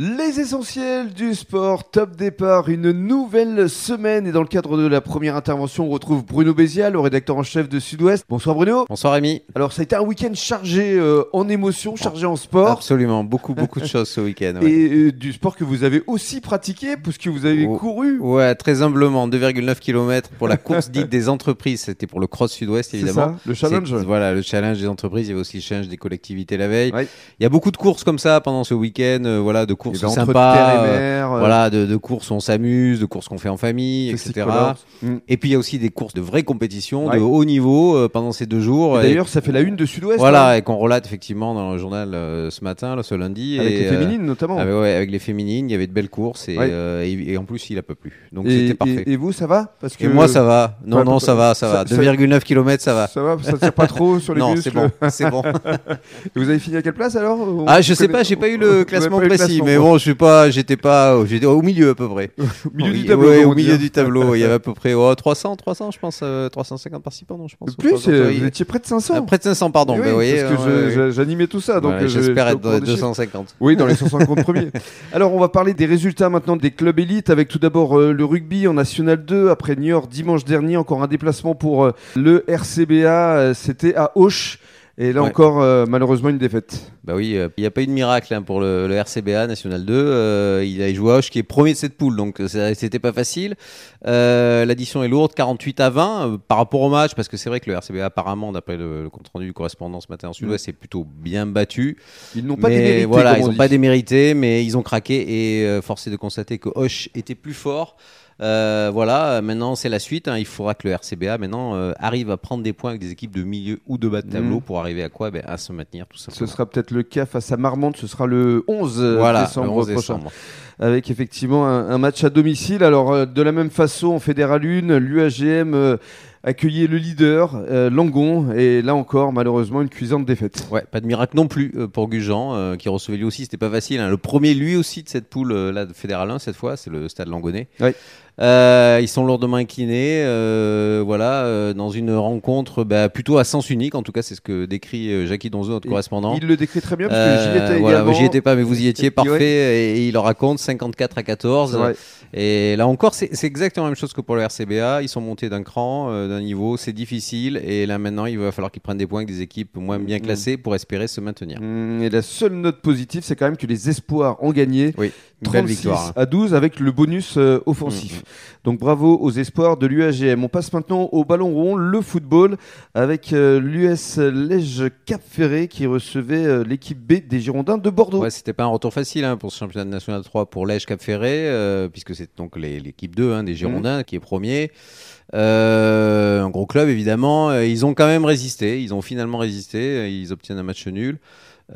Les essentiels du sport, top départ, une nouvelle semaine et dans le cadre de la première intervention, on retrouve Bruno Bézial, le rédacteur en chef de Sud-Ouest. Bonsoir Bruno. Bonsoir Rémi. Alors ça a été un week-end chargé euh, en émotions, chargé en sport. Absolument, beaucoup beaucoup de choses ce week-end. ouais. Et euh, du sport que vous avez aussi pratiqué, puisque vous avez Oh. couru. Ouais, très humblement, 2,9 km pour la course dite des entreprises. C'était pour le Cross Sud-Ouest C'est évidemment. ça, le challenge. Voilà, le challenge des entreprises. Il y avait aussi le challenge des collectivités la veille. Ouais. Il y a beaucoup de courses comme ça pendant ce week-end. euh, voilà, de courses Ben, entre sympas. mer, euh, voilà, de, de courses où on s'amuse, de courses qu'on fait en famille, etc. Mm. Et puis il y a aussi des courses de vraies compétitions, Ouais. de haut niveau euh, pendant ces deux jours. D'ailleurs, ça fait la une de Sud-Ouest. voilà, hein, et qu'on relate effectivement dans le journal euh, ce matin, là, ce lundi. avec et, les euh, féminines notamment. Ouais, avec les féminines, il y avait de belles courses et, Ouais. et, et en plus il a pas plu. Donc et, c'était parfait. et- vous, ça va? Parce que Et moi ça va. Non, non, ça va, ça, va. ça- 2,9 km, ça va. Ça va, ça tire pas trop sur les Non, muscles? c'est bon, c'est bon. Vous avez fini à quelle place alors? Ah, je sais pas, j'ai pas eu le classement précis, mais. Bon, je sais pas, j'étais pas, j'étais au milieu à peu près. Au milieu du tableau. ouais, au milieu du tableau, il y avait à peu près oh, 300, 300, je pense, euh, 350 participants, non, je pense. Plus, pense, euh, vous étiez près de 500. Ah, près de 500, pardon. Bah, oui, parce que j'animais tout ça, donc euh, j'espère je être dans les des chiffres. 250. Oui, dans les 150 premiers. Alors, on va parler des résultats maintenant des clubs élites avec tout d'abord euh, le rugby en National 2 après Niort dimanche dernier. Encore un déplacement pour euh, le RCBA. euh, C'était à Auch. Et là Ouais. encore, euh, malheureusement, une défaite. Bah oui, euh, il n'y a pas eu de miracle hein, pour le, le RCBA National 2. euh, il a joué à Auch qui est premier de cette poule, donc c'était pas facile. L'addition est lourde, 48 à 20 euh, par rapport au match, parce que c'est vrai que le RCBA apparemment, d'après le, le compte rendu du correspondant ce matin en Sud-Ouest, c'est plutôt bien battu. Ils n'ont pas mais démérité. voilà, ils on n'ont pas démérité, mais ils ont craqué et est de constater que Hoche était plus fort. Euh, voilà, euh, maintenant c'est la suite. hein. Il faudra que le RCBA maintenant euh, arrive à prendre des points avec des équipes de milieu ou de bas de tableau Mhm. pour arriver à quoi? Ben, À se maintenir tout Ce simplement. sera peut-être le cas face à Marmande. Ce sera le 11 voilà, décembre le 11 prochain. décembre. avec effectivement un, un match à domicile. Alors euh, de la même façon, en Fédéral 1, l'UAGM euh, accueillait le leader, euh, Langon, et là encore, malheureusement, une cuisante défaite. Ouais, pas de miracle non plus euh, pour Gujan, euh, qui recevait lui aussi, c'était pas facile. hein. Le premier, lui aussi, de cette poule euh, là de Fédéral 1, cette fois, c'est le stade Langonnet. Ouais. Euh, ils sont lourdement inclinés, euh, voilà, euh, dans une rencontre bah, plutôt à sens unique, en tout cas, c'est ce que décrit euh, Jackie Donzo, notre Et correspondant. Il le décrit très bien, parce Euh, que j'y étais voilà, également. j'y étais pas, mais vous y étiez, parfait. ouais. Et, il en raconte 54 à 14. C'est vrai. Et là encore, c'est exactement la même chose que pour le RCBA. Ils sont montés d'un cran, euh, d'un niveau, c'est difficile. Et là maintenant, il va falloir qu'ils prennent des points avec des équipes moins bien Mm. classées pour espérer se maintenir. Hum, Et la seule note positive, c'est quand même que les espoirs ont gagné. Oui, une belle 36 victoire. hein. à 12 avec le bonus euh, offensif. Donc bravo aux espoirs de l'UAGM. On passe maintenant au ballon rond, le football, avec euh, l'US Lège Cap Ferré qui recevait euh, l'équipe B des Girondins de Bordeaux. Ouais, c'était pas un retour facile hein, pour ce championnat de national 3 pour Lège Cap Ferré, euh, puisque c'est donc l'équipe 2 hein, des Girondins qui est premier. Un gros club évidemment. Ils ont quand même résisté. Ils ont finalement résisté. Ils obtiennent un match nul.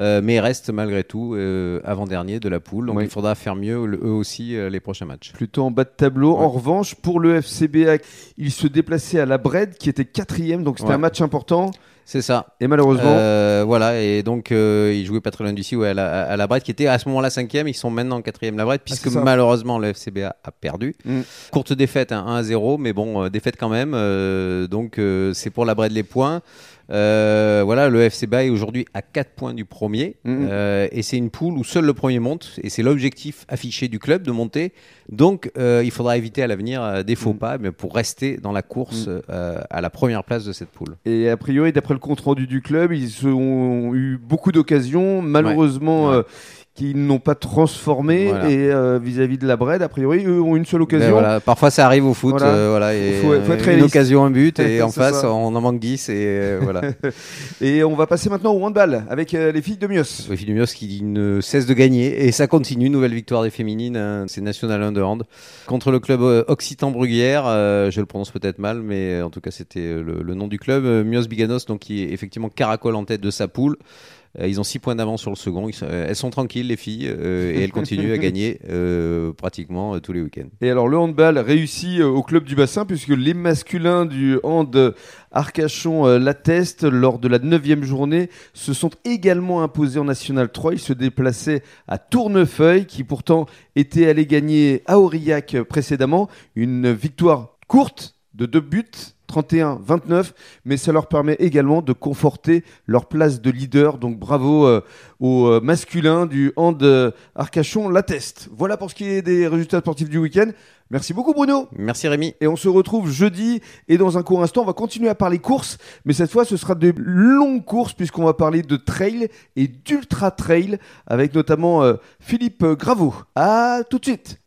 Euh, mais restent malgré tout euh, avant-dernier de la poule. Donc Oui. il faudra faire mieux eux aussi euh, les prochains matchs. Plutôt en bas de tableau. Ouais. En revanche, pour le FCBA, il se déplaçait à la Bred qui était quatrième, donc c'était Ouais. un match important. C'est ça. Et malheureusement, Euh, voilà, et donc euh, ils jouaient pas très loin d'ici ouais, à, la, à la Brette, qui était à ce moment-là cinquième. Ils sont maintenant quatrième la Brette, puisque Ah, ça. malheureusement le FCBA a perdu. Mm. Courte défaite, hein, 1 à 0, mais bon, euh, défaite quand même. euh, donc c'est pour la Brette les points. Voilà, le FCBA est aujourd'hui à 4 points du premier, euh, et c'est une poule où seul le premier monte, et c'est l'objectif affiché du club de monter. Donc il faudra éviter à l'avenir des faux Mhm. pas, mais pour rester dans la course à la première place de cette poule. et a priori, d'après le compte rendu du club, ils ont eu beaucoup d'occasions. Malheureusement, Ouais. euh, qu'ils n'ont pas transformé. Voilà. Et euh, vis-à-vis de la Bred, a priori, eux ont une seule occasion. voilà, parfois ça arrive au foot, Voilà. euh, voilà, et, Faut- faut être une occasion, un but, et en face ça. on en manque 10, et euh, voilà. Et on va passer maintenant au handball avec euh, les filles de Mios. Sophie Lumios qui ne cesse de gagner, et ça continue, nouvelle victoire des féminines, hein, c'est National 1 de hand, contre le club Occitan Bruguière, je le prononce peut-être mal, mais en tout cas c'était le, le nom du club, Mios Biganos, donc qui est effectivement caracole en tête de sa poule. Euh, ils ont 6 points d'avance sur le second. Ils sont- euh, elles sont tranquilles, les filles, euh, et elles continuent à gagner pratiquement tous les week-ends. Et alors le handball réussit au club du bassin puisque les masculins du hand Arcachon l'attestent lors de la neuvième journée se sont également imposés en National 3. Ils se déplaçaient à Tournefeuille qui pourtant était allé gagner à Aurillac précédemment. Une victoire courte de deux buts 31-29, mais ça leur permet également de conforter leur place de leader. Donc bravo euh, aux euh, masculins du hand euh, Arcachon l'atteste. Voilà pour ce qui est des résultats sportifs du week-end. Merci beaucoup Bruno. Merci Rémi. Et on se retrouve jeudi et dans un court instant, on va continuer à parler courses, mais cette fois ce sera de longues courses puisqu'on va parler de trail et d'ultra trail avec notamment euh, Philippe Graveau. À tout de suite.